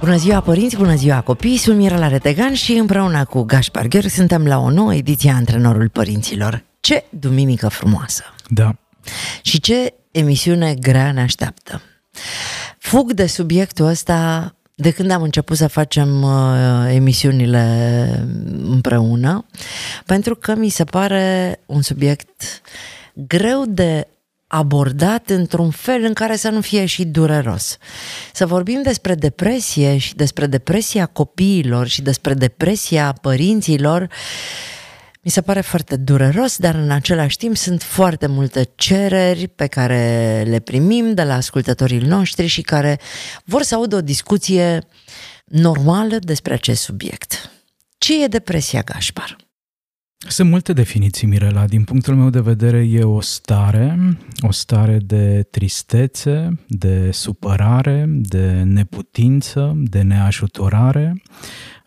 Bună ziua părinți, bună ziua copii, sunt Mirela Retegan și împreună cu Gaspar Gheorghi suntem la o nouă ediție a Antrenorul Părinților. Ce duminică frumoasă! Da. Și ce emisiune grea ne așteaptă! Fug de subiectul ăsta de când am început să facem uh, emisiunile împreună, pentru că mi se pare un subiect greu de abordat într-un fel în care să nu fie și dureros. Să vorbim despre depresie și despre depresia copiilor și despre depresia părinților mi se pare foarte dureros, dar în același timp sunt foarte multe cereri pe care le primim de la ascultătorii noștri și care vor să audă o discuție normală despre acest subiect. Ce e depresia, Gașpar? Sunt multe definiții, Mirela. Din punctul meu de vedere e o stare, o stare de tristețe, de supărare, de neputință, de neajutorare,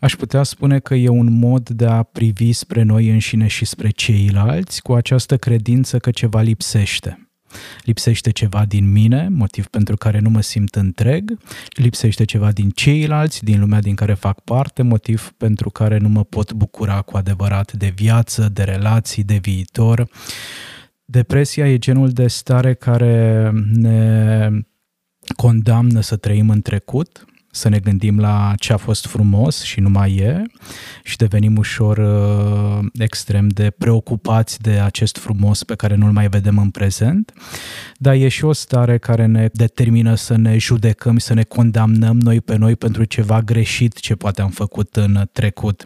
Aș putea spune că e un mod de a privi spre noi înșine și spre ceilalți cu această credință că ceva lipsește. Lipsește ceva din mine, motiv pentru care nu mă simt întreg, lipsește ceva din ceilalți, din lumea din care fac parte, motiv pentru care nu mă pot bucura cu adevărat de viață, de relații, de viitor. Depresia e genul de stare care ne condamnă să trăim în trecut, să ne gândim la ce a fost frumos și nu mai e și devenim ușor uh, extrem de preocupați de acest frumos pe care nu-l mai vedem în prezent, dar e și o stare care ne determină să ne judecăm, să ne condamnăm noi pe noi pentru ceva greșit ce poate am făcut în trecut.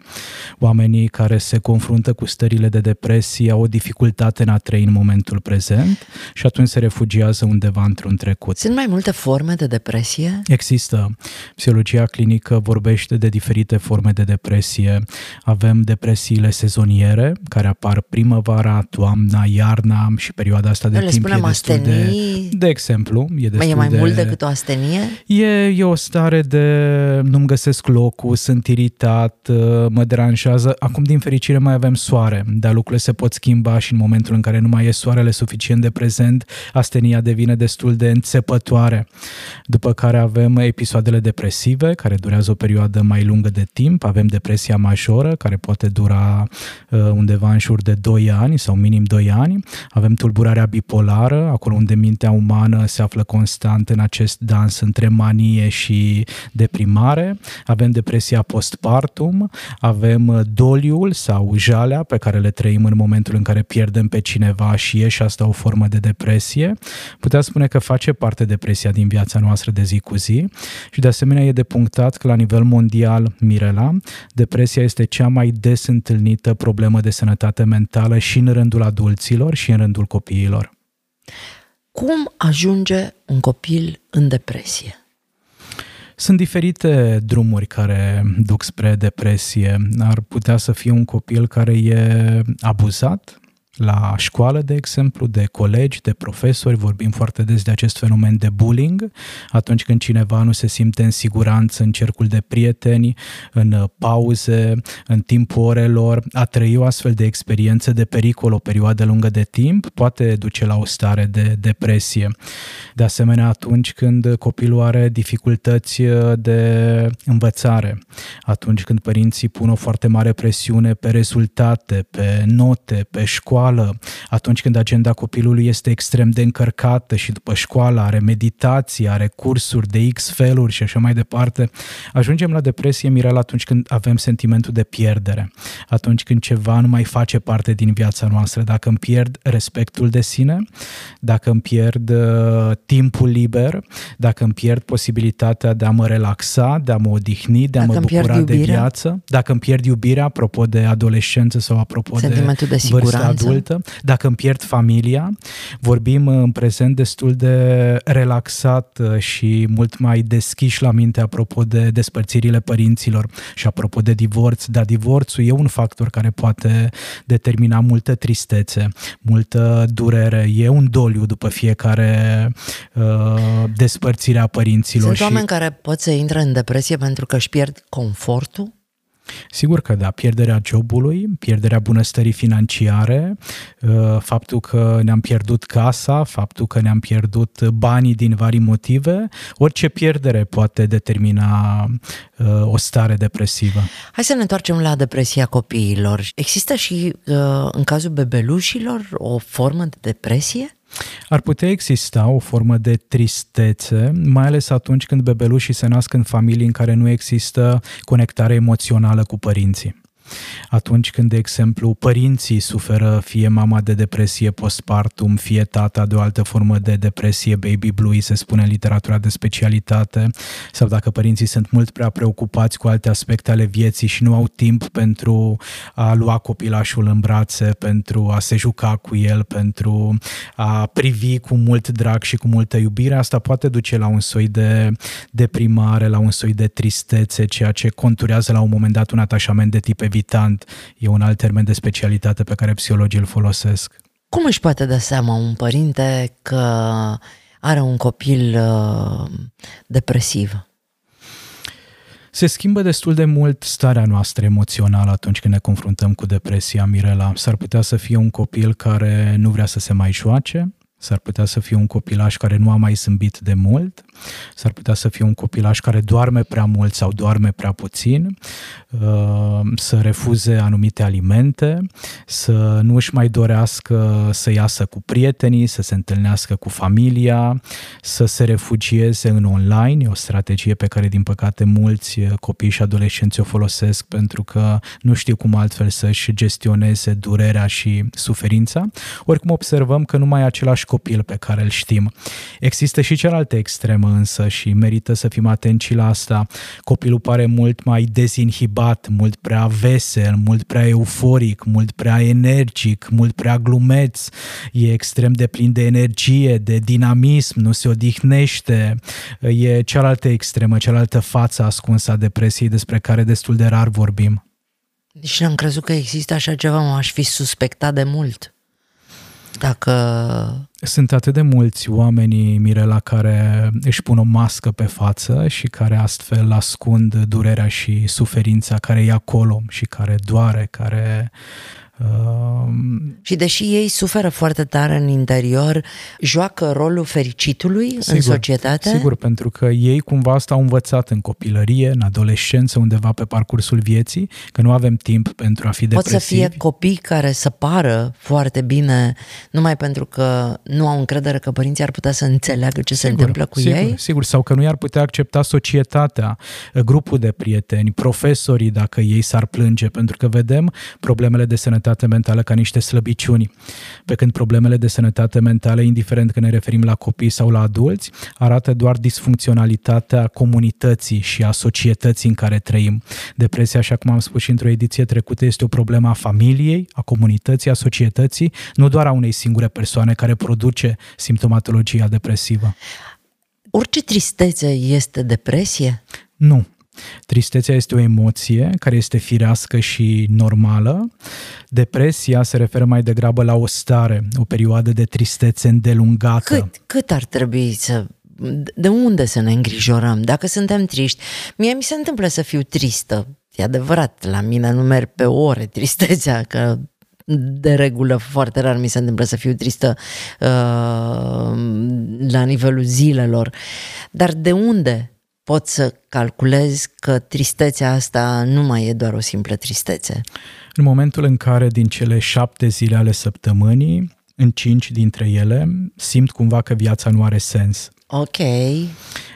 Oamenii care se confruntă cu stările de depresie au o dificultate în a trăi în momentul prezent și atunci se refugiază undeva într-un trecut. Sunt mai multe forme de depresie? Există. Psihologia clinică vorbește de diferite forme de depresie. Avem depresiile sezoniere, care apar primăvara, toamna, iarna și perioada asta de Le timp e destul astenii... de... De exemplu, e destul mai e mai de... mult decât o astenie? E, e o stare de nu-mi găsesc locul, sunt iritat, mă deranjează. Acum, din fericire, mai avem soare, dar lucrurile se pot schimba și în momentul în care nu mai e soarele suficient de prezent, astenia devine destul de înțepătoare. După care avem episoadele depresive depresive, care durează o perioadă mai lungă de timp, avem depresia majoră, care poate dura uh, undeva în jur de 2 ani sau minim 2 ani, avem tulburarea bipolară, acolo unde mintea umană se află constant în acest dans între manie și deprimare, avem depresia postpartum, avem uh, doliul sau jalea pe care le trăim în momentul în care pierdem pe cineva și e și asta o formă de depresie. Putea spune că face parte depresia din viața noastră de zi cu zi. Și de asemenea asemenea, e de punctat că la nivel mondial, Mirela, depresia este cea mai des întâlnită problemă de sănătate mentală și în rândul adulților și în rândul copiilor. Cum ajunge un copil în depresie? Sunt diferite drumuri care duc spre depresie. Ar putea să fie un copil care e abuzat, la școală, de exemplu, de colegi, de profesori, vorbim foarte des de acest fenomen de bullying, atunci când cineva nu se simte în siguranță în cercul de prieteni, în pauze, în timpul orelor, a trăi o astfel de experiență de pericol o perioadă lungă de timp poate duce la o stare de depresie. De asemenea, atunci când copilul are dificultăți de învățare, atunci când părinții pun o foarte mare presiune pe rezultate, pe note, pe școală, școală, atunci când agenda copilului este extrem de încărcată și după școală are meditații, are cursuri de X feluri și așa mai departe, ajungem la depresie, Mirel, atunci când avem sentimentul de pierdere, atunci când ceva nu mai face parte din viața noastră, dacă îmi pierd respectul de sine, dacă îmi pierd uh, timpul liber, dacă îmi pierd posibilitatea de a mă relaxa, de a mă odihni, de a dacă mă bucura de viață, dacă îmi pierd iubirea, apropo de adolescență sau apropo Sentimentul de, de vârsta adultă, multă. Dacă îmi pierd familia, vorbim în prezent destul de relaxat și mult mai deschiși la minte apropo de despărțirile părinților și apropo de divorț, dar divorțul e un factor care poate determina multă tristețe, multă durere, e un doliu după fiecare uh, despărțire a părinților. Sunt și... oameni care pot să intre în depresie pentru că își pierd confortul? Sigur că da, pierderea jobului, pierderea bunăstării financiare, uh, faptul că ne-am pierdut casa, faptul că ne-am pierdut banii din vari motive, orice pierdere poate determina uh, o stare depresivă. Hai să ne întoarcem la depresia copiilor. Există și uh, în cazul bebelușilor o formă de depresie? Ar putea exista o formă de tristețe, mai ales atunci când bebelușii se nasc în familii în care nu există conectare emoțională cu părinții atunci când, de exemplu, părinții suferă fie mama de depresie postpartum, fie tata de o altă formă de depresie, baby blue, se spune în literatura de specialitate, sau dacă părinții sunt mult prea preocupați cu alte aspecte ale vieții și nu au timp pentru a lua copilașul în brațe, pentru a se juca cu el, pentru a privi cu mult drag și cu multă iubire, asta poate duce la un soi de deprimare, la un soi de tristețe, ceea ce conturează la un moment dat un atașament de tip evitant evitant e un alt termen de specialitate pe care psihologii îl folosesc. Cum își poate da seama un părinte că are un copil uh, depresiv? Se schimbă destul de mult starea noastră emoțională atunci când ne confruntăm cu depresia, Mirela. S-ar putea să fie un copil care nu vrea să se mai joace, S-ar putea să fie un copilaș care nu a mai zâmbit de mult, s-ar putea să fie un copilaș care doarme prea mult sau doarme prea puțin, uh, să refuze anumite alimente, să nu își mai dorească să iasă cu prietenii, să se întâlnească cu familia, să se refugieze în online, e o strategie pe care din păcate mulți copii și adolescenți o folosesc pentru că nu știu cum altfel să-și gestioneze durerea și suferința. Oricum observăm că nu mai e același copil pe care îl știm. Există și cealaltă extremă însă și merită să fim atenți și la asta. Copilul pare mult mai dezinhibat, mult prea vesel, mult prea euforic, mult prea energic, mult prea glumeț, e extrem de plin de energie, de dinamism, nu se odihnește. E cealaltă extremă, cealaltă față ascunsă a depresiei despre care destul de rar vorbim. Deci n-am crezut că există așa ceva, m-aș fi suspectat de mult. Dacă sunt atât de mulți oameni, Mirela, care își pun o mască pe față și care astfel ascund durerea și suferința care e acolo și care doare, care Uh, și deși ei suferă foarte tare în interior, joacă rolul fericitului sigur, în societate? Sigur, pentru că ei cumva asta au învățat în copilărie, în adolescență, undeva pe parcursul vieții, că nu avem timp pentru a fi depresivi. Pot să fie copii care să pară foarte bine numai pentru că nu au încredere că părinții ar putea să înțeleagă ce sigur, se întâmplă cu sigur, ei? Sigur, sau că nu i-ar putea accepta societatea, grupul de prieteni, profesorii dacă ei s-ar plânge, pentru că vedem problemele de sănătate sănătate mentală ca niște slăbiciuni, pe când problemele de sănătate mentală, indiferent că ne referim la copii sau la adulți, arată doar disfuncționalitatea comunității și a societății în care trăim. Depresia, așa cum am spus și într-o ediție trecută, este o problemă a familiei, a comunității, a societății, nu doar a unei singure persoane care produce simptomatologia depresivă. Orice tristețe este depresie? Nu. Tristețea este o emoție care este firească și normală. Depresia se referă mai degrabă la o stare, o perioadă de tristețe îndelungată. Cât, cât ar trebui să de unde să ne îngrijorăm dacă suntem triști? Mie mi se întâmplă să fiu tristă. E adevărat, la mine nu merg pe ore tristețea, că de regulă foarte rar mi se întâmplă să fiu tristă uh, la nivelul zilelor. Dar de unde pot să calculez că tristețea asta nu mai e doar o simplă tristețe. În momentul în care din cele șapte zile ale săptămânii, în cinci dintre ele, simt cumva că viața nu are sens. Ok.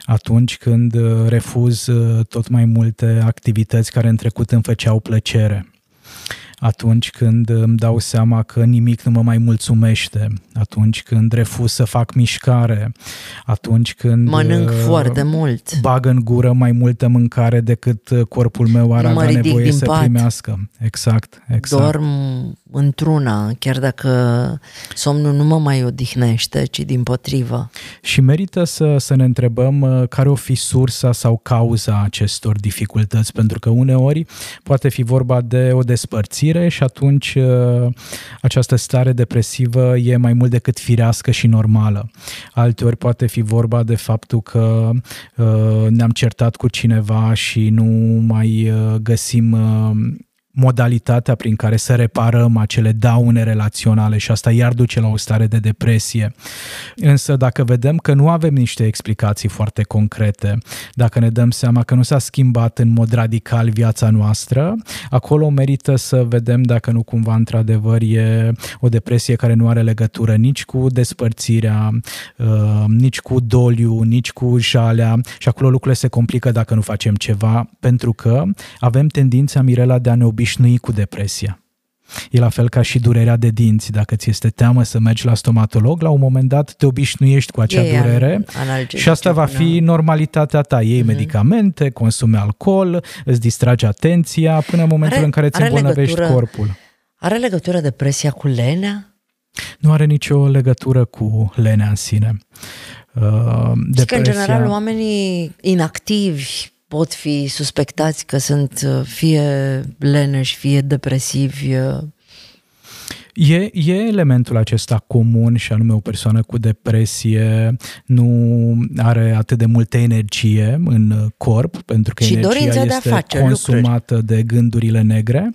Atunci când uh, refuz uh, tot mai multe activități care în trecut îmi făceau plăcere atunci când îmi dau seama că nimic nu mă mai mulțumește, atunci când refuz să fac mișcare, atunci când mănânc uh, foarte mult, bag în gură mai multă mâncare decât corpul meu ar avea nevoie să pat. primească. Exact, exact. Dorm într-una, chiar dacă somnul nu mă mai odihnește, ci din potrivă. Și merită să, să ne întrebăm uh, care o fi sursa sau cauza acestor dificultăți, pentru că uneori poate fi vorba de o despărțire și atunci uh, această stare depresivă e mai mult decât firească și normală. Alteori poate fi vorba de faptul că uh, ne-am certat cu cineva și nu mai găsim modalitatea prin care să reparăm acele daune relaționale și asta iar duce la o stare de depresie. Însă dacă vedem că nu avem niște explicații foarte concrete, dacă ne dăm seama că nu s-a schimbat în mod radical viața noastră, acolo merită să vedem dacă nu cumva într-adevăr e o depresie care nu are legătură nici cu despărțirea, uh, nici cu doliu, nici cu jalea și acolo lucrurile se complică dacă nu facem ceva, pentru că avem tendința, Mirela, de a ne obișnui cu depresia. E la fel ca și durerea de dinți. Dacă ți este teamă să mergi la stomatolog, la un moment dat te obișnuiești cu acea e durere și asta va fi normalitatea ta. Iei mm-hmm. medicamente, consumi alcool, îți distragi atenția până în momentul are, în care îți îmbolnăvești legătură, corpul. Are legătură depresia cu lenea? Nu are nicio legătură cu lenea în sine. Uh, depresia... că, în general, oamenii inactivi, pot fi suspectați că sunt uh, fie leneși, fie depresivi, uh, E, e elementul acesta comun și anume o persoană cu depresie nu are atât de multă energie în corp, pentru că și energia este consumată lucruri. de gândurile negre,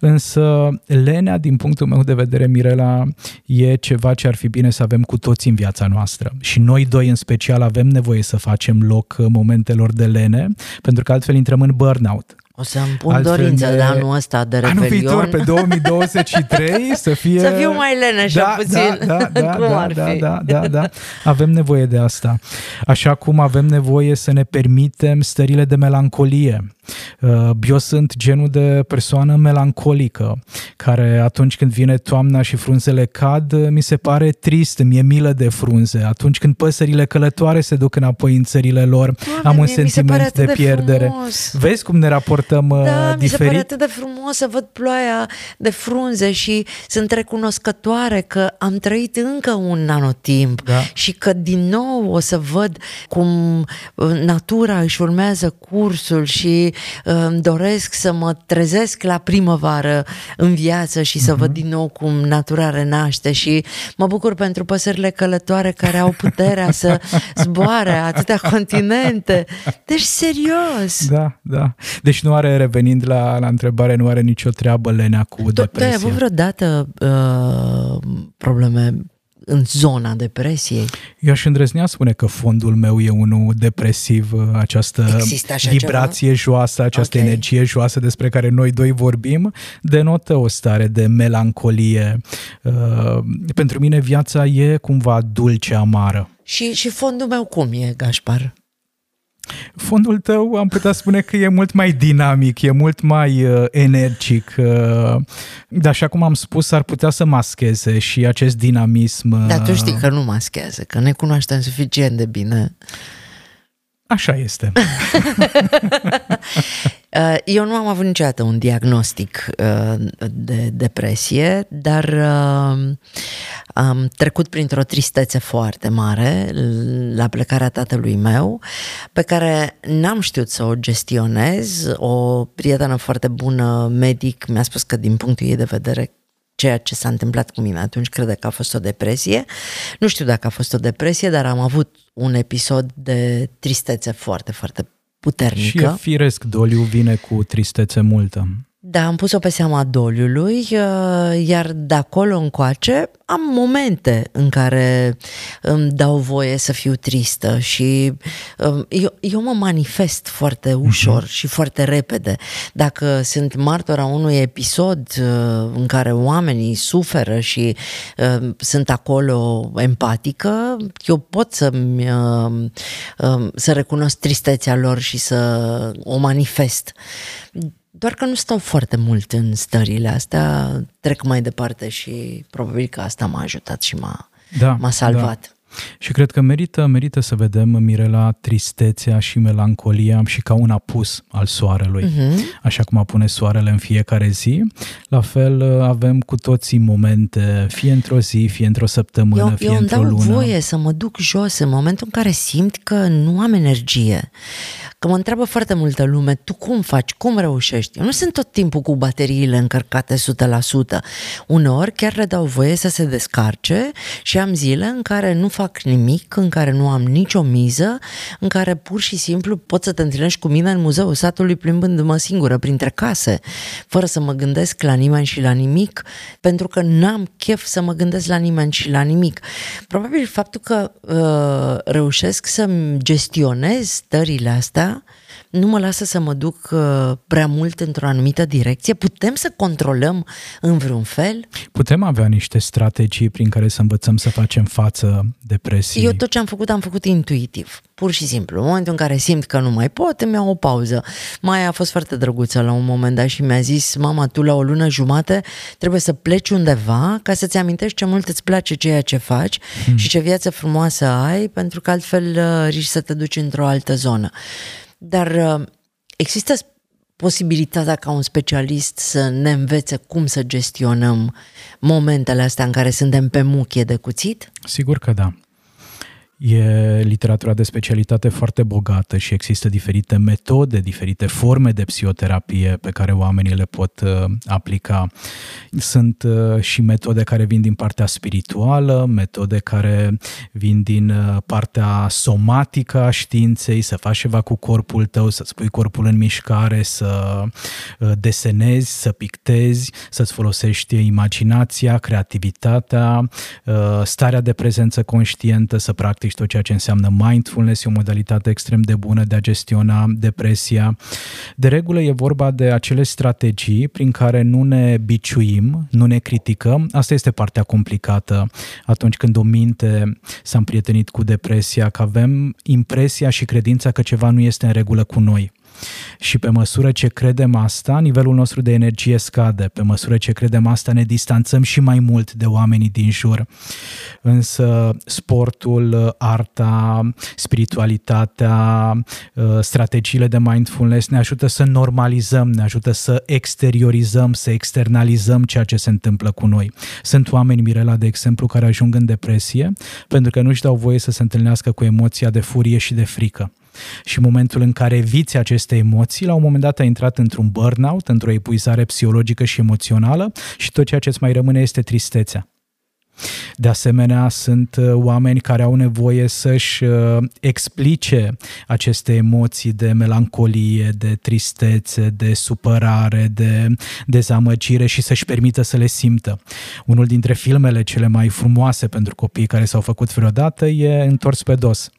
însă lenea, din punctul meu de vedere, Mirela, e ceva ce ar fi bine să avem cu toți în viața noastră. Și noi doi în special avem nevoie să facem loc momentelor de lene, pentru că altfel intrăm în burnout. O să-mi pun Altfel dorința de, de anul ăsta de Revelion. Anul viitor, pe 2023, să fie... Să fiu mai leneșă da, puțin. Da, da, da, da, da, da, da, da. Avem nevoie de asta. Așa cum avem nevoie să ne permitem stările de melancolie. Uh, eu sunt genul de persoană melancolică, care atunci când vine toamna și frunzele cad, mi se pare trist, mi-e milă de frunze. Atunci când păsările călătoare se duc înapoi în țările lor, Doamne, am un sentiment de, de pierdere. Frumos. Vezi cum ne raportăm uh, da, diferit? mi se pare atât de frumos să văd ploaia de frunze și sunt recunoscătoare că am trăit încă un anotimp da. și că din nou o să văd cum uh, natura își urmează cursul și îmi doresc să mă trezesc la primăvară în viață și să uh-huh. văd din nou cum natura renaște și mă bucur pentru păsările călătoare care au puterea să zboare atâtea continente. Deci, serios! Da, da. Deci nu are, revenind la, la întrebare, nu are nicio treabă lenea cu depresia. Tu ai avut vreodată uh, probleme în zona depresiei. Eu aș îndrăznea spune că fondul meu e unul depresiv, această vibrație ceva? joasă, această okay. energie joasă despre care noi doi vorbim, denotă o stare de melancolie. Uh, pentru mine viața e cumva dulce, amară. Și, și fondul meu cum e, Gașpar? Fondul tău am putea spune că e mult mai dinamic, e mult mai uh, energic, uh, dar așa cum am spus, ar putea să mascheze și acest dinamism. Uh... Dar tu știi că nu maschează, că ne cunoaștem suficient de bine. Așa este. Uh, eu nu am avut niciodată un diagnostic uh, de depresie, dar uh, am trecut printr-o tristețe foarte mare la plecarea tatălui meu, pe care n-am știut să o gestionez. O prietenă foarte bună, medic, mi-a spus că din punctul ei de vedere ceea ce s-a întâmplat cu mine atunci crede că a fost o depresie. Nu știu dacă a fost o depresie, dar am avut un episod de tristețe foarte, foarte puternică. Și e firesc, doliu vine cu tristețe multă. Da, am pus-o pe seama doliului, uh, iar de acolo încoace am momente în care îmi dau voie să fiu tristă și um, eu, eu mă manifest foarte mhm. ușor uh-huh. și foarte repede. Dacă sunt martora unui episod uh, în care oamenii suferă și uh, sunt acolo empatică, eu pot să um, să recunosc tristețea lor și să o manifest. Doar că nu stau foarte mult în stările astea, trec mai departe și probabil că asta m-a ajutat și m-a, da, m-a salvat. Și cred că merită, merită să vedem, Mirela, tristețea și melancolia și ca un apus al soarelui. Uh-huh. Așa cum apune soarele în fiecare zi, la fel uh, avem cu toții momente, fie într-o zi, fie într-o săptămână, eu, fie eu într-o lună. Eu îmi dau voie să mă duc jos în momentul în care simt că nu am energie. Că mă întreabă foarte multă lume, tu cum faci, cum reușești? Eu nu sunt tot timpul cu bateriile încărcate 100%. Uneori chiar le dau voie să se descarce și am zile în care nu fac nimic, în care nu am nicio miză, în care pur și simplu pot să te întâlnești cu mine în muzeul satului plimbându-mă singură printre case, fără să mă gândesc la nimeni și la nimic, pentru că n-am chef să mă gândesc la nimeni și la nimic. Probabil faptul că uh, reușesc să-mi gestionez stările astea nu mă lasă să mă duc uh, prea mult într-o anumită direcție? Putem să controlăm în vreun fel? Putem avea niște strategii prin care să învățăm să facem față depresiei? Eu tot ce am făcut, am făcut intuitiv. Pur și simplu. În momentul în care simt că nu mai pot, îmi iau o pauză. Mai a fost foarte drăguță la un moment dat și mi-a zis, mama, tu la o lună jumate trebuie să pleci undeva ca să-ți amintești ce mult îți place ceea ce faci hmm. și ce viață frumoasă ai, pentru că altfel uh, riști să te duci într-o altă zonă. Dar uh, există posibilitatea ca un specialist să ne învețe cum să gestionăm momentele astea în care suntem pe muchie de cuțit? Sigur că da. E literatura de specialitate foarte bogată și există diferite metode, diferite forme de psihoterapie pe care oamenii le pot uh, aplica. Sunt uh, și metode care vin din partea spirituală, metode care vin din uh, partea somatică a științei, să faci ceva cu corpul tău, să-ți pui corpul în mișcare, să desenezi, să pictezi, să-ți folosești imaginația, creativitatea, starea de prezență conștientă, să practici tot ceea ce înseamnă mindfulness, e o modalitate extrem de bună de a gestiona depresia. De regulă e vorba de acele strategii prin care nu ne biciuim, nu ne criticăm. Asta este partea complicată atunci când o minte s-a împrietenit cu depresia, că avem impresia și credința că ceva nu este în regulă cu noi. Și pe măsură ce credem asta, nivelul nostru de energie scade. Pe măsură ce credem asta, ne distanțăm și mai mult de oamenii din jur. Însă sportul, arta, spiritualitatea, strategiile de mindfulness ne ajută să normalizăm, ne ajută să exteriorizăm, să externalizăm ceea ce se întâmplă cu noi. Sunt oameni, Mirela, de exemplu, care ajung în depresie pentru că nu-și dau voie să se întâlnească cu emoția de furie și de frică. Și în momentul în care eviți aceste emoții, la un moment dat ai intrat într-un burnout, într-o epuizare psihologică și emoțională și tot ceea ce îți mai rămâne este tristețea. De asemenea, sunt uh, oameni care au nevoie să-și uh, explice aceste emoții de melancolie, de tristețe, de supărare, de dezamăgire și să-și permită să le simtă. Unul dintre filmele cele mai frumoase pentru copii care s-au făcut vreodată e Întors pe dos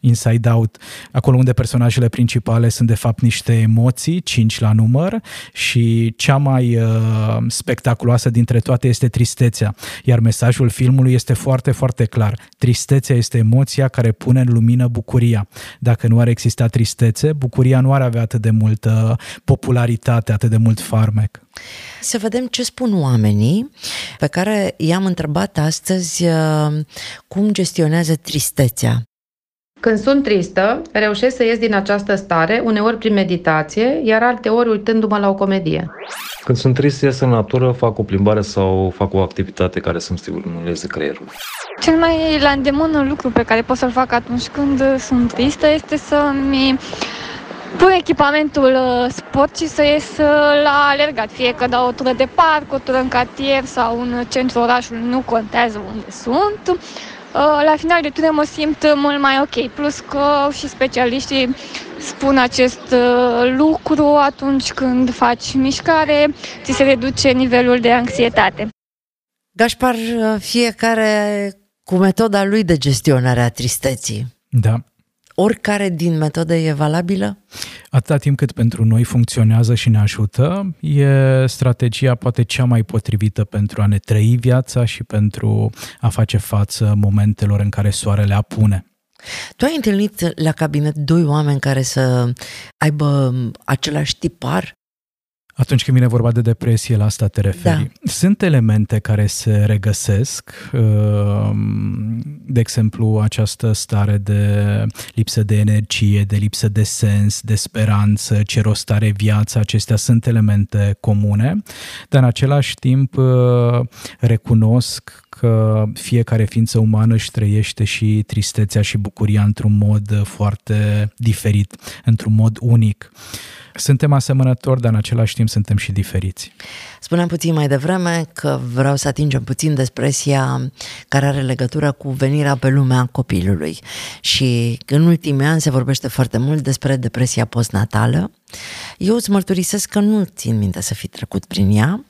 Inside Out, acolo unde personajele principale sunt de fapt niște emoții, cinci la număr și cea mai uh, spectaculoasă dintre toate este tristețea. Iar mesajul filmului este foarte, foarte clar. Tristețea este emoția care pune în lumină bucuria. Dacă nu ar exista tristețe, bucuria nu ar avea atât de multă popularitate, atât de mult farmec. Să vedem ce spun oamenii pe care i-am întrebat astăzi uh, cum gestionează tristețea. Când sunt tristă, reușesc să ies din această stare, uneori prin meditație, iar alteori uitându-mă la o comedie. Când sunt trist, ies în natură, fac o plimbare sau fac o activitate care să-mi stimuleze creierul. Cel mai la îndemână lucru pe care pot să-l fac atunci când sunt tristă este să-mi pun echipamentul uh, sport și să ies uh, la alergat, fie că dau o tură de parc, o tură în cartier sau în centrul orașului, nu contează unde sunt Uh, la final de ture mă simt mult mai ok. Plus că și specialiștii spun acest uh, lucru atunci când faci mișcare, ți se reduce nivelul de anxietate. Gașpar, uh, fiecare cu metoda lui de gestionare a tristeții. Da oricare din metodă e valabilă? Atâta timp cât pentru noi funcționează și ne ajută, e strategia poate cea mai potrivită pentru a ne trăi viața și pentru a face față momentelor în care soarele apune. Tu ai întâlnit la cabinet doi oameni care să aibă același tipar? Atunci când vine vorba de depresie, la asta te referi. Da. Sunt elemente care se regăsesc, uh, de exemplu, această stare de lipsă de energie, de lipsă de sens, de speranță, ce rost are viața, acestea sunt elemente comune, dar în același timp uh, recunosc că fiecare ființă umană își trăiește și tristețea și bucuria într-un mod foarte diferit, într-un mod unic. Suntem asemănători, dar în același timp suntem și diferiți. Spuneam puțin mai devreme că vreau să atingem puțin depresia care are legătură cu venirea pe lumea copilului. Și în ultimii ani se vorbește foarte mult despre depresia postnatală. Eu îți mărturisesc că nu țin minte să fi trecut prin ea.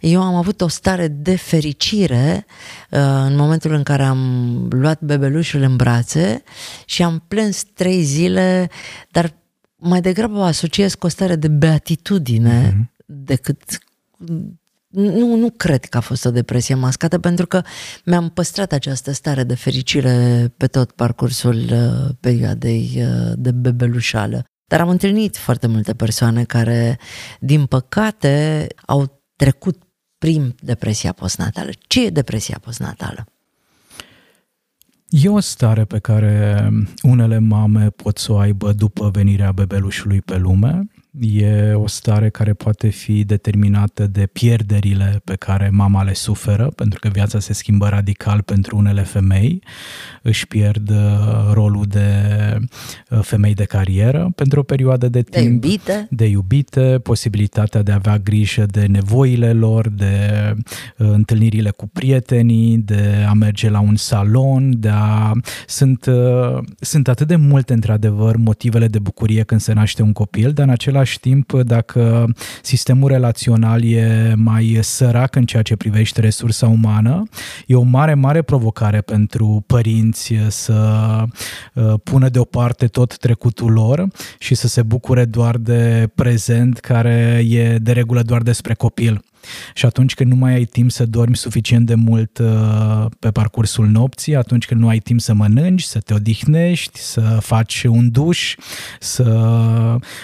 Eu am avut o stare de fericire uh, în momentul în care am luat bebelușul în brațe și am plâns trei zile, dar mai degrabă o asociez cu o stare de beatitudine mm-hmm. decât nu, nu cred că a fost o depresie mascată pentru că mi-am păstrat această stare de fericire pe tot parcursul uh, perioadei uh, de bebelușală. Dar am întâlnit foarte multe persoane care, din păcate, au trecut prin depresia postnatală. Ce e depresia postnatală? E o stare pe care unele mame pot să o aibă după venirea bebelușului pe lume E o stare care poate fi determinată de pierderile pe care mama le suferă, pentru că viața se schimbă radical pentru unele femei, își pierd uh, rolul de uh, femei de carieră pentru o perioadă de timp. De iubite. De iubite, posibilitatea de a avea grijă de nevoile lor, de uh, întâlnirile cu prietenii, de a merge la un salon, de a... Sunt, sunt atât de multe, într-adevăr, motivele de bucurie când se naște un copil, dar în același același timp, dacă sistemul relațional e mai sărac în ceea ce privește resursa umană, e o mare, mare provocare pentru părinți să uh, pună deoparte tot trecutul lor și să se bucure doar de prezent care e de regulă doar despre copil. Și atunci când nu mai ai timp să dormi suficient de mult uh, pe parcursul nopții, atunci când nu ai timp să mănânci, să te odihnești, să faci un duș, să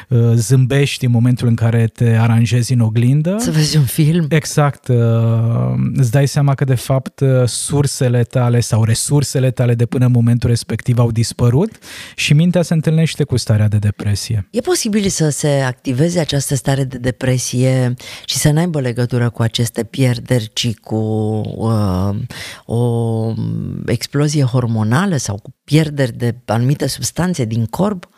uh, zâmbești în momentul în care te aranjezi în oglindă. Să vezi un film. Exact. Uh, îți dai seama că de fapt sursele tale sau resursele tale de până în momentul respectiv au dispărut și mintea se întâlnește cu starea de depresie. E posibil să se activeze această stare de depresie și să n-aibă legătură legătură cu aceste pierderi, ci cu uh, o explozie hormonală sau cu pierderi de anumite substanțe din corp?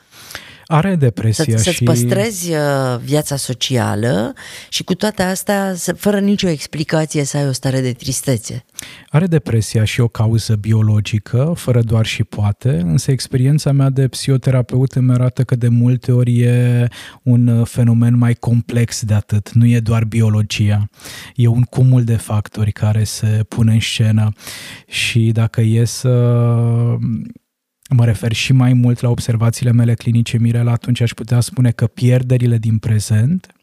Are depresia să, să-ți și... păstrezi uh, viața socială și cu toate astea, fără nicio explicație, să ai o stare de tristețe. Are depresia și o cauză biologică, fără doar și poate, însă experiența mea de psihoterapeut îmi arată că de multe ori e un fenomen mai complex de atât, nu e doar biologia, e un cumul de factori care se pun în scenă și dacă e să mă refer și mai mult la observațiile mele clinice, Mirela, atunci aș putea spune că pierderile din prezent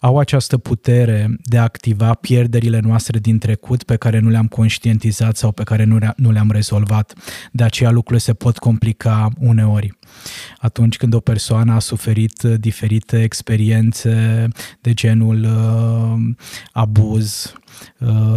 au această putere de a activa pierderile noastre din trecut pe care nu le-am conștientizat sau pe care nu le-am rezolvat. De aceea lucrurile se pot complica uneori. Atunci când o persoană a suferit diferite experiențe de genul uh, abuz, Uh,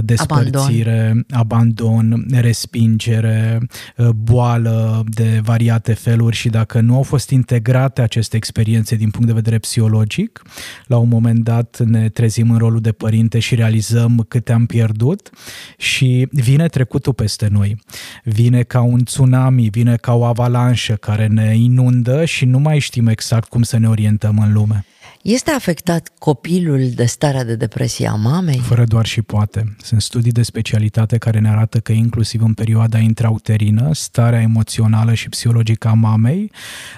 despărțire, abandon, abandon respingere, uh, boală de variate feluri și dacă nu au fost integrate aceste experiențe din punct de vedere psihologic, la un moment dat ne trezim în rolul de părinte și realizăm câte am pierdut și vine trecutul peste noi. Vine ca un tsunami, vine ca o avalanșă care ne inundă și nu mai știm exact cum să ne orientăm în lume. Este afectat copilul de starea de depresie a mamei? Fără doar și poate. Sunt studii de specialitate care ne arată că inclusiv în perioada intrauterină, starea emoțională și psihologică a mamei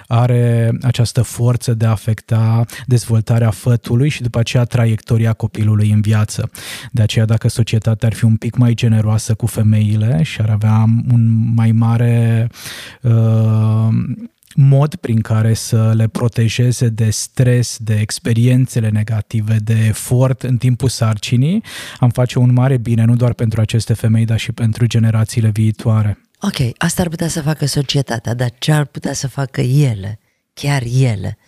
are această forță de a afecta dezvoltarea fătului și după aceea traiectoria copilului în viață. De aceea dacă societatea ar fi un pic mai generoasă cu femeile și ar avea un mai mare uh, mod prin care să le protejeze de stres, de experiențele negative, de efort în timpul sarcinii, am face un mare bine nu doar pentru aceste femei, dar și pentru generațiile viitoare. Ok, asta ar putea să facă societatea, dar ce ar putea să facă ele, chiar ele,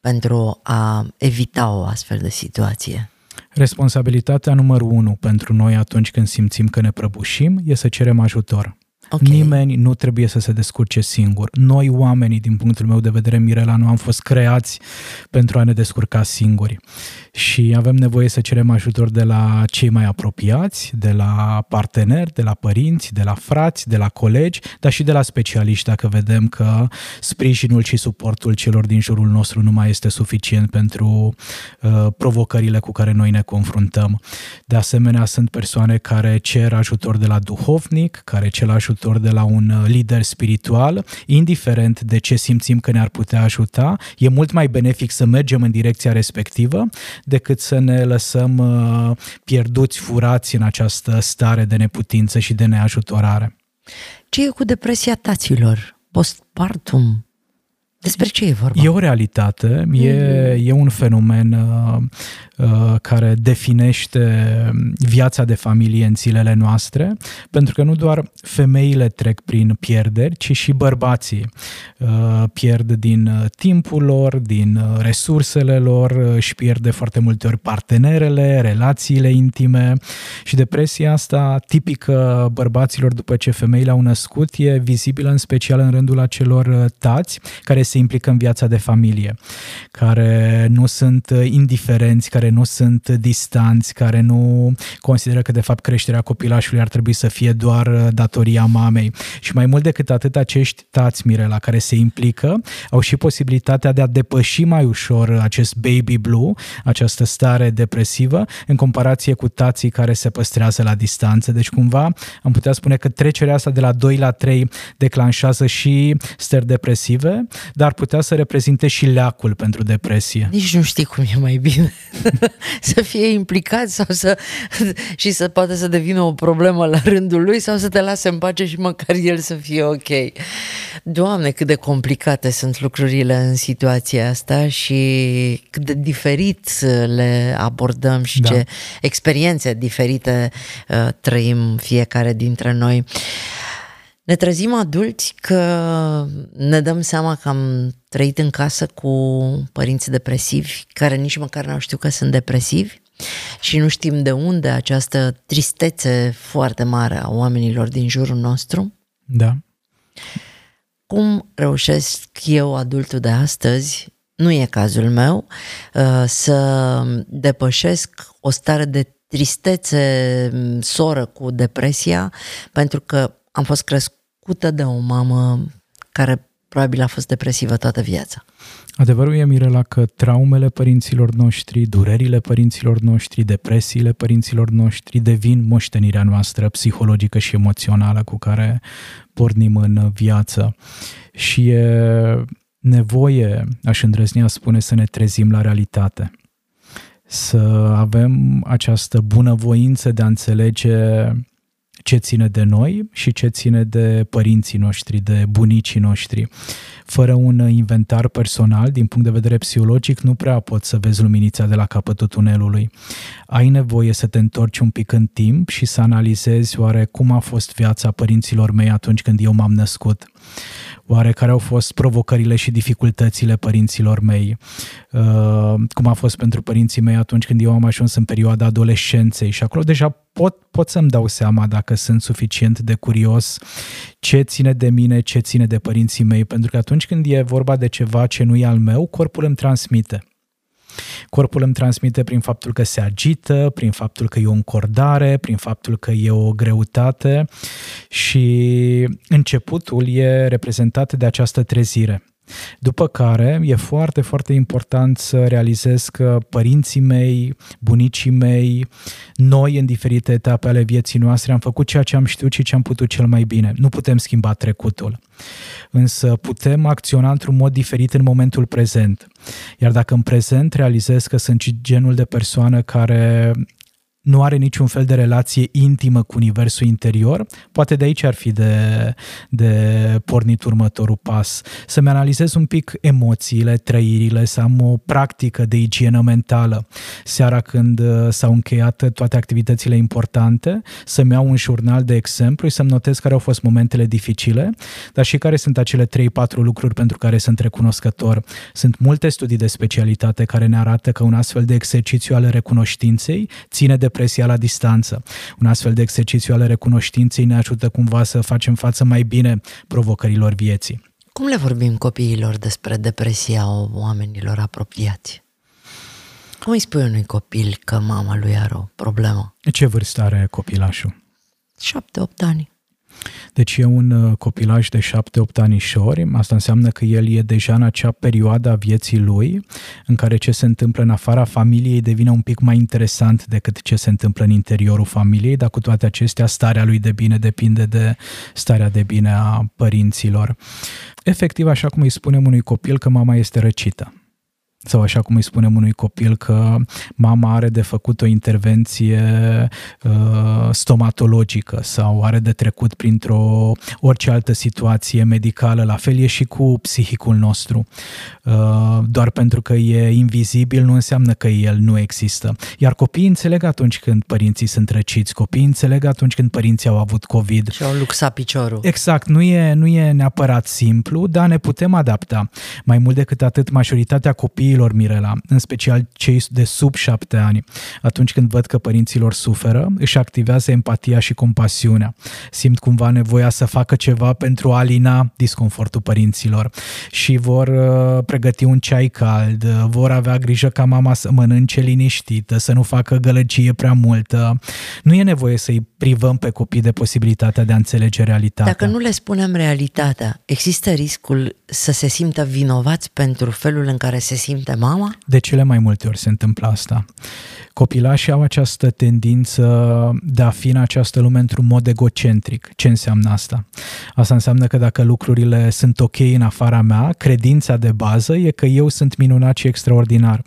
pentru a evita o astfel de situație? Responsabilitatea numărul unu pentru noi atunci când simțim că ne prăbușim e să cerem ajutor. Okay. Nimeni nu trebuie să se descurce singur. Noi, oamenii, din punctul meu de vedere, Mirela, nu am fost creați pentru a ne descurca singuri. Și avem nevoie să cerem ajutor de la cei mai apropiați, de la parteneri, de la părinți, de la frați, de la colegi, dar și de la specialiști, dacă vedem că sprijinul și suportul celor din jurul nostru nu mai este suficient pentru uh, provocările cu care noi ne confruntăm. De asemenea, sunt persoane care cer ajutor de la duhovnic, care cer ajutor ajutor de la un uh, lider spiritual, indiferent de ce simțim că ne-ar putea ajuta, e mult mai benefic să mergem în direcția respectivă decât să ne lăsăm uh, pierduți, furați în această stare de neputință și de neajutorare. Ce e cu depresia taților? Postpartum? Despre ce e vorba? E o realitate, e, mm-hmm. e un fenomen uh, Uh, care definește viața de familie în zilele noastre, pentru că nu doar femeile trec prin pierderi, ci și bărbații uh, pierd din uh, timpul lor, din resursele lor, își pierde foarte multe ori partenerele, relațiile intime și depresia asta tipică bărbaților după ce femeile au născut e vizibilă în special în rândul acelor tați care se implică în viața de familie, care nu sunt indiferenți, care nu sunt distanți, care nu consideră că de fapt creșterea copilașului ar trebui să fie doar uh, datoria mamei. Și mai mult decât atât, acești tați, Mirela, care se implică, au și posibilitatea de a depăși mai ușor acest baby blue, această stare depresivă, în comparație cu tații care se păstrează la distanță. Deci cumva am putea spune că trecerea asta de la 2 la 3 declanșează și stări depresive, dar putea să reprezinte și leacul pentru depresie. Nici nu știi cum e mai bine. să fie implicat sau să și să poate să devină o problemă la rândul lui sau să te lase în pace și măcar el să fie ok. Doamne, cât de complicate sunt lucrurile în situația asta și cât de diferit le abordăm și da. ce experiențe diferite uh, trăim fiecare dintre noi. Ne trezim adulți că ne dăm seama că am trăit în casă cu părinți depresivi care nici măcar nu știu că sunt depresivi și nu știm de unde această tristețe foarte mare a oamenilor din jurul nostru. Da. Cum reușesc eu, adultul de astăzi, nu e cazul meu, uh, să depășesc o stare de tristețe soră cu depresia, pentru că am fost crescută de o mamă care probabil a fost depresivă toată viața. Adevărul e, Mirela, că traumele părinților noștri, durerile părinților noștri, depresiile părinților noștri devin moștenirea noastră psihologică și emoțională cu care pornim în viață. Și e nevoie, aș îndrăznea spune, să ne trezim la realitate. Să avem această bunăvoință de a înțelege ce ține de noi și ce ține de părinții noștri, de bunicii noștri. Fără un inventar personal, din punct de vedere psihologic, nu prea poți să vezi luminița de la capătul tunelului. Ai nevoie să te întorci un pic în timp și să analizezi oare cum a fost viața părinților mei atunci când eu m-am născut Oare care au fost provocările și dificultățile părinților mei? Uh, cum a fost pentru părinții mei atunci când eu am ajuns în perioada adolescenței și acolo deja pot, pot să-mi dau seama dacă sunt suficient de curios ce ține de mine, ce ține de părinții mei, pentru că atunci când e vorba de ceva ce nu e al meu, corpul îmi transmite. Corpul îmi transmite prin faptul că se agită, prin faptul că e o încordare, prin faptul că e o greutate și începutul e reprezentat de această trezire. După care e foarte, foarte important să realizez că părinții mei, bunicii mei, noi în diferite etape ale vieții noastre am făcut ceea ce am știut și ce am putut cel mai bine. Nu putem schimba trecutul, însă putem acționa într-un mod diferit în momentul prezent. Iar dacă în prezent realizez că sunt genul de persoană care nu are niciun fel de relație intimă cu universul interior, poate de aici ar fi de, de pornit următorul pas. Să-mi analizez un pic emoțiile, trăirile, să am o practică de igienă mentală. Seara când uh, s-au încheiat toate activitățile importante, să-mi iau un jurnal de exemplu și să-mi notez care au fost momentele dificile, dar și care sunt acele 3-4 lucruri pentru care sunt recunoscător. Sunt multe studii de specialitate care ne arată că un astfel de exercițiu al recunoștinței ține depresia la distanță. Un astfel de exercițiu al recunoștinței ne ajută cumva să facem față mai bine provocărilor vieții. Cum le vorbim copiilor despre depresia oamenilor apropiați? Cum îi spui unui copil că mama lui are o problemă? Ce vârstă are copilașul? 7-8 ani. Deci e un uh, copilaj de 7-8 anișori, asta înseamnă că el e deja în acea perioadă a vieții lui în care ce se întâmplă în afara familiei devine un pic mai interesant decât ce se întâmplă în interiorul familiei, dar cu toate acestea starea lui de bine depinde de starea de bine a părinților. Efectiv, așa cum îi spunem unui copil că mama este răcită sau așa cum îi spunem unui copil că mama are de făcut o intervenție uh, stomatologică sau are de trecut printr-o orice altă situație medicală, la fel e și cu psihicul nostru. Uh, doar pentru că e invizibil nu înseamnă că el nu există. Iar copiii înțeleg atunci când părinții sunt răciți, copiii înțeleg atunci când părinții au avut COVID. Și au luxat piciorul. Exact, nu e, nu e neapărat simplu, dar ne putem adapta. Mai mult decât atât, majoritatea copiilor copiilor, Mirela, în special cei de sub șapte ani, atunci când văd că părinților suferă, își activează empatia și compasiunea. Simt cumva nevoia să facă ceva pentru a alina disconfortul părinților și vor uh, pregăti un ceai cald, vor avea grijă ca mama să mănânce liniștită, să nu facă gălăgie prea multă. Nu e nevoie să-i privăm pe copii de posibilitatea de a înțelege realitatea. Dacă nu le spunem realitatea, există riscul să se simtă vinovați pentru felul în care se simt simte mama? De cele mai multe ori se întâmplă asta. Copilașii au această tendință de a fi în această lume într-un mod egocentric. Ce înseamnă asta? Asta înseamnă că dacă lucrurile sunt ok în afara mea, credința de bază e că eu sunt minunat și extraordinar.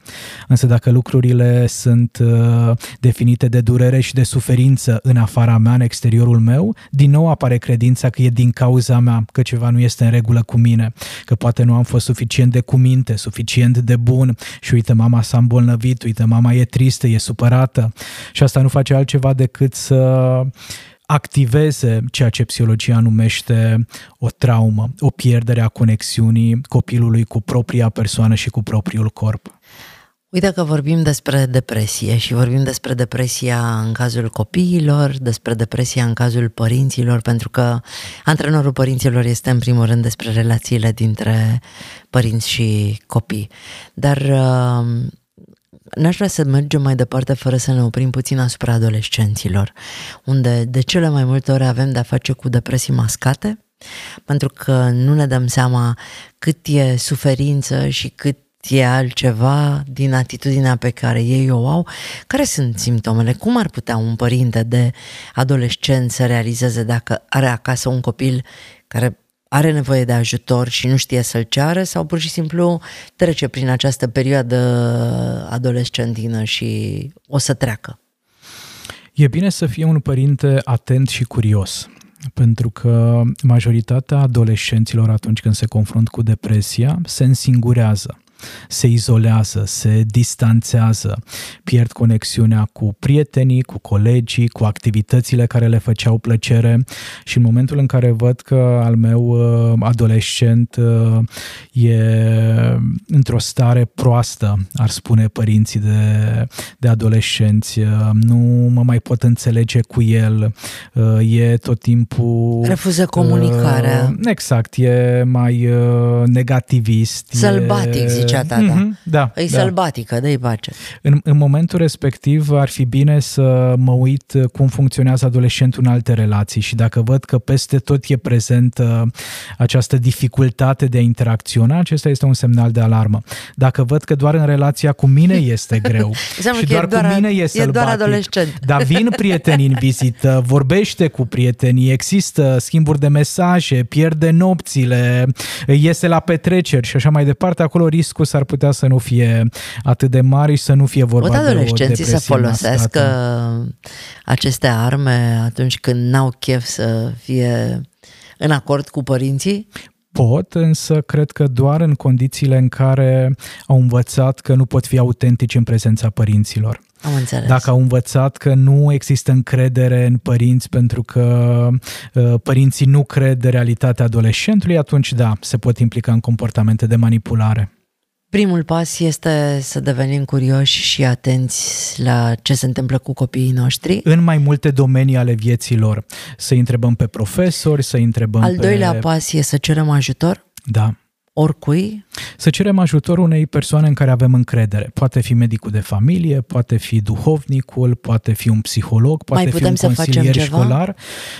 Însă dacă lucrurile sunt uh, definite de durere și de suferință în afara mea, în exteriorul meu, din nou apare credința că e din cauza mea, că ceva nu este în regulă cu mine, că poate nu am fost suficient de cuminte, suficient de bun și uite, mama s-a îmbolnăvit, uite, mama e tristă, e supărată și asta nu face altceva decât să activeze ceea ce psihologia numește o traumă, o pierdere a conexiunii copilului cu propria persoană și cu propriul corp. Uite că vorbim despre depresie și vorbim despre depresia în cazul copiilor, despre depresia în cazul părinților, pentru că antrenorul părinților este în primul rând despre relațiile dintre părinți și copii. Dar uh, n-aș vrea să mergem mai departe fără să ne oprim puțin asupra adolescenților, unde de cele mai multe ori avem de-a face cu depresii mascate, pentru că nu ne dăm seama cât e suferință și cât e altceva din atitudinea pe care ei o au. Care sunt simptomele? Cum ar putea un părinte de adolescent să realizeze dacă are acasă un copil care are nevoie de ajutor și nu știe să-l ceară sau pur și simplu trece prin această perioadă adolescentină și o să treacă? E bine să fie un părinte atent și curios, pentru că majoritatea adolescenților atunci când se confrunt cu depresia se însingurează se izolează, se distanțează, pierd conexiunea cu prietenii, cu colegii, cu activitățile care le făceau plăcere și în momentul în care văd că al meu uh, adolescent uh, e într-o stare proastă, ar spune părinții de, de adolescenți, uh, nu mă mai pot înțelege cu el, e tot timpul... Refuză comunicarea. Exact, e mai negativist. Sălbatic, e, zice zicea tata. Mm-hmm, da, e da. sălbatică, dă-i pace. În, în momentul respectiv ar fi bine să mă uit cum funcționează adolescentul în alte relații și dacă văd că peste tot e prezentă această dificultate de a interacționa, acesta este un semnal de alarmă. Dacă văd că doar în relația cu mine este greu și doar, doar cu mine e sălbatic, e doar adolescent. dar vin prietenii în vizită, vorbește cu prietenii, există schimburi de mesaje, pierde nopțile, iese la petreceri și așa mai departe, acolo riscul riscul s-ar putea să nu fie atât de mare și să nu fie vorba Pot de o adolescenții să depresie folosească mascată. aceste arme atunci când n-au chef să fie în acord cu părinții? Pot, însă cred că doar în condițiile în care au învățat că nu pot fi autentici în prezența părinților. Am înțeles. Dacă au învățat că nu există încredere în părinți pentru că uh, părinții nu cred de realitatea adolescentului, atunci da, se pot implica în comportamente de manipulare. Primul pas este să devenim curioși și atenți la ce se întâmplă cu copiii noștri. În mai multe domenii ale vieții lor. Să întrebăm pe profesori, să întrebăm Al pe... doilea pas e să cerem ajutor Da. oricui. Să cerem ajutor unei persoane în care avem încredere. Poate fi medicul de familie, poate fi duhovnicul, poate fi un psiholog, poate Mai fi putem un să facem consilier ceva? școlar.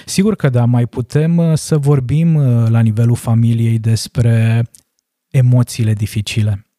Sigur că da, mai putem uh, să vorbim uh, la nivelul familiei despre emoțiile dificile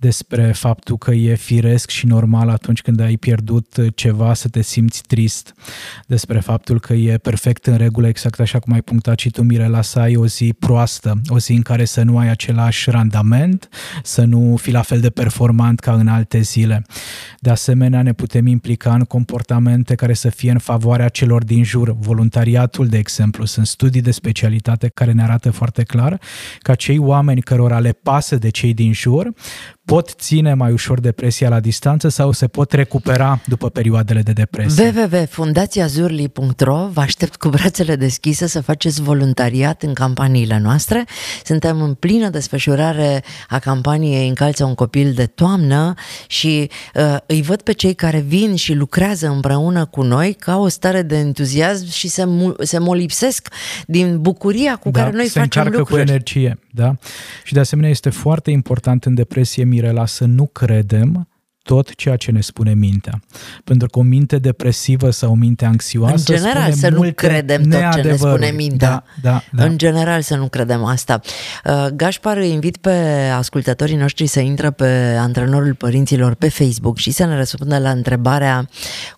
despre faptul că e firesc și normal atunci când ai pierdut ceva să te simți trist, despre faptul că e perfect în regulă, exact așa cum ai punctat și tu, Mirela, să ai o zi proastă, o zi în care să nu ai același randament, să nu fii la fel de performant ca în alte zile. De asemenea, ne putem implica în comportamente care să fie în favoarea celor din jur. Voluntariatul, de exemplu, sunt studii de specialitate care ne arată foarte clar că cei oameni cărora le pasă de cei din jur pot ține mai ușor depresia la distanță sau se pot recupera după perioadele de depresie. www.fundațiazurli.ro Vă aștept cu brațele deschise să faceți voluntariat în campaniile noastre. Suntem în plină desfășurare a campaniei Încalță un copil de toamnă și uh, îi văd pe cei care vin și lucrează împreună cu noi ca o stare de entuziasm și se, mu- se molipsesc din bucuria cu care noi se facem încarcă lucruri. cu energie, da? Și de asemenea este foarte important în depresie, Mirela, să nu credem tot ceea ce ne spune mintea. Pentru că o minte depresivă sau o minte anxioasă În general, spune să nu multe credem tot ce ne neadevăruri. spune mintea. Da, da, da. În general să nu credem asta. Uh, Gașpar îi invit pe ascultătorii noștri să intră pe antrenorul părinților pe Facebook și să ne răspundă la întrebarea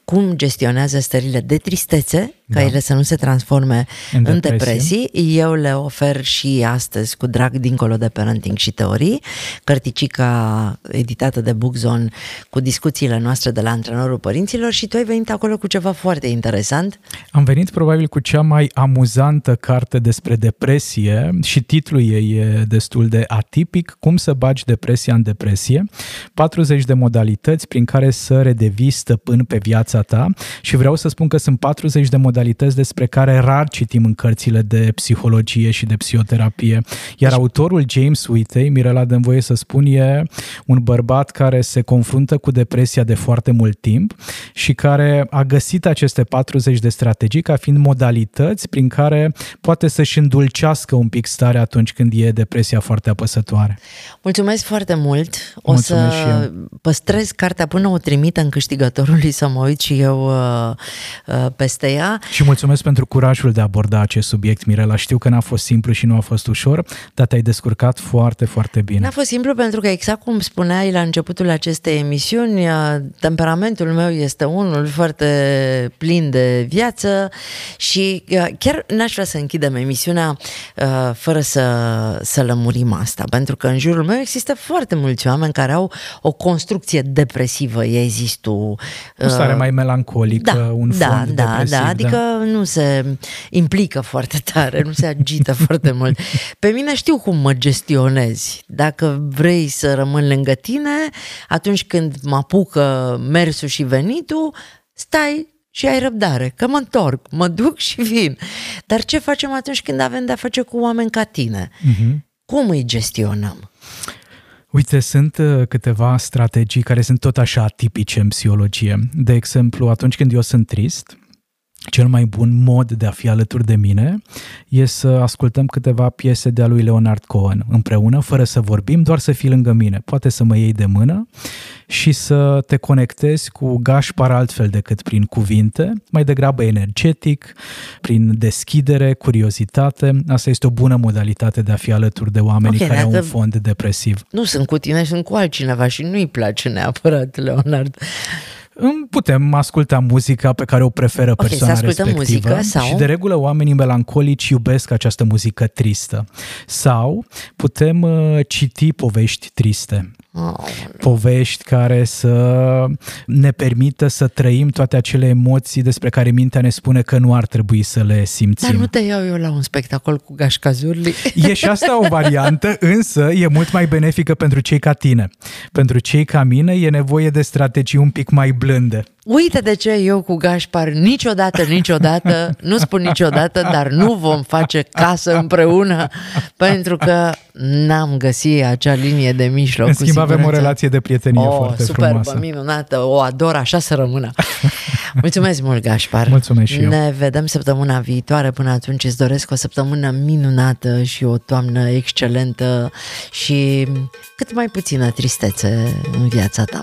cum gestionează stările de tristețe, ca Da. ele să nu se transforme În în, depresie. depresii. Eu le ofer și astăzi cu drag dincolo de parenting și teorii, cărticica editată de Bookzone cu discuțiile noastre de la antrenorul părinților și tu ai venit acolo cu ceva foarte interesant. Am venit probabil cu cea mai amuzantă carte despre depresie și titlul ei e destul de atipic, Cum să bagi depresia în depresie, 40 de modalități prin care să redevii stăpân pe viața ta și vreau să spun că sunt 40 de modalități despre care rar citim în cărțile de psihologie și de psihoterapie. Iar autorul James Whitey, Mirela dă voie să spun, e un bărbat care se confruntă cu depresia de foarte mult timp și care a găsit aceste 40 de strategii ca fiind modalități prin care poate să-și îndulcească un pic starea atunci când e depresia foarte apăsătoare. Mulțumesc foarte mult. O Mulțumesc și să eu. păstrez cartea până o trimit în câștigătorului să mă uit și eu uh, uh, peste ea. Și mulțumesc pentru curajul de a aborda acest subiect, Mirela. Știu că n-a fost simplu și nu a fost ușor, dar te-ai descurcat foarte, foarte bine. N-a fost simplu pentru că exact cum spuneai la începutul acestei emisiuni, uh, temperamentul meu este unul foarte plin de viață și uh, chiar n-aș vrea să închidem emisiunea uh, fără să, să lămurim asta, pentru că în jurul meu există foarte mulți oameni care au o construcție depresivă, ei zis tu. O stare uh, mai melancolică, da, un da, fond da, depresiv. da, adică nu se implică foarte tare, nu se agită foarte mult. Pe mine știu cum mă gestionezi. Dacă vrei să rămân lângă tine, atunci când mă apucă mersul și venitul, stai și ai răbdare, că mă întorc, mă duc și vin. Dar ce facem atunci când avem de-a face cu oameni ca tine? Mhm. Cum îi gestionăm? Uite, sunt uh, câteva strategii care sunt tot așa atipice în psihologie. De exemplu, atunci când eu sunt trist, cel mai bun mod de a fi alături de mine e să ascultăm câteva piese de-a lui Leonard Cohen împreună, fără să vorbim, doar să fii lângă mine. Poate să mă iei de mână și să te conectezi cu Gașpar altfel decât prin cuvinte, mai degrabă energetic, prin deschidere, curiozitate. Asta este o bună modalitate de a fi alături de oameni Ok, care au un dacă- fond depresiv. Nu sunt cu tine, sunt cu altcineva și nu-i place neapărat, Leonard. Putem asculta muzica pe care o preferă Ok, persoana să ascultăm respectivă muzică sau- și de regulă oamenii melancolici iubesc această muzică tristă. Sau putem uh, citi povești triste Oh, povești care să ne permită să trăim toate acele emoții despre care mintea ne spune că nu ar trebui să le dar simțim. nu te iau eu la un spectacol cu Gașca Zurli? E și asta o variantă, însă e mult mai benefică pentru cei ca tine. Pentru cei ca mine e nevoie de strategii un pic mai blânde. Uite de ce eu cu Gașpar niciodată, niciodată, nu spun niciodată, dar nu vom face casă împreună pentru că n-am găsit acea linie de mijloc. În cu schimb avem o siguranță. relație de prietenie oh, foarte superbă, frumoasă. minunată, o ador, așa să rămână. Mulțumesc mult, Gașpar. Mulțumesc și eu. Ne vedem săptămâna viitoare. Până atunci îți doresc o săptămână minunată și o toamnă excelentă și cât mai puțină tristețe în viața ta.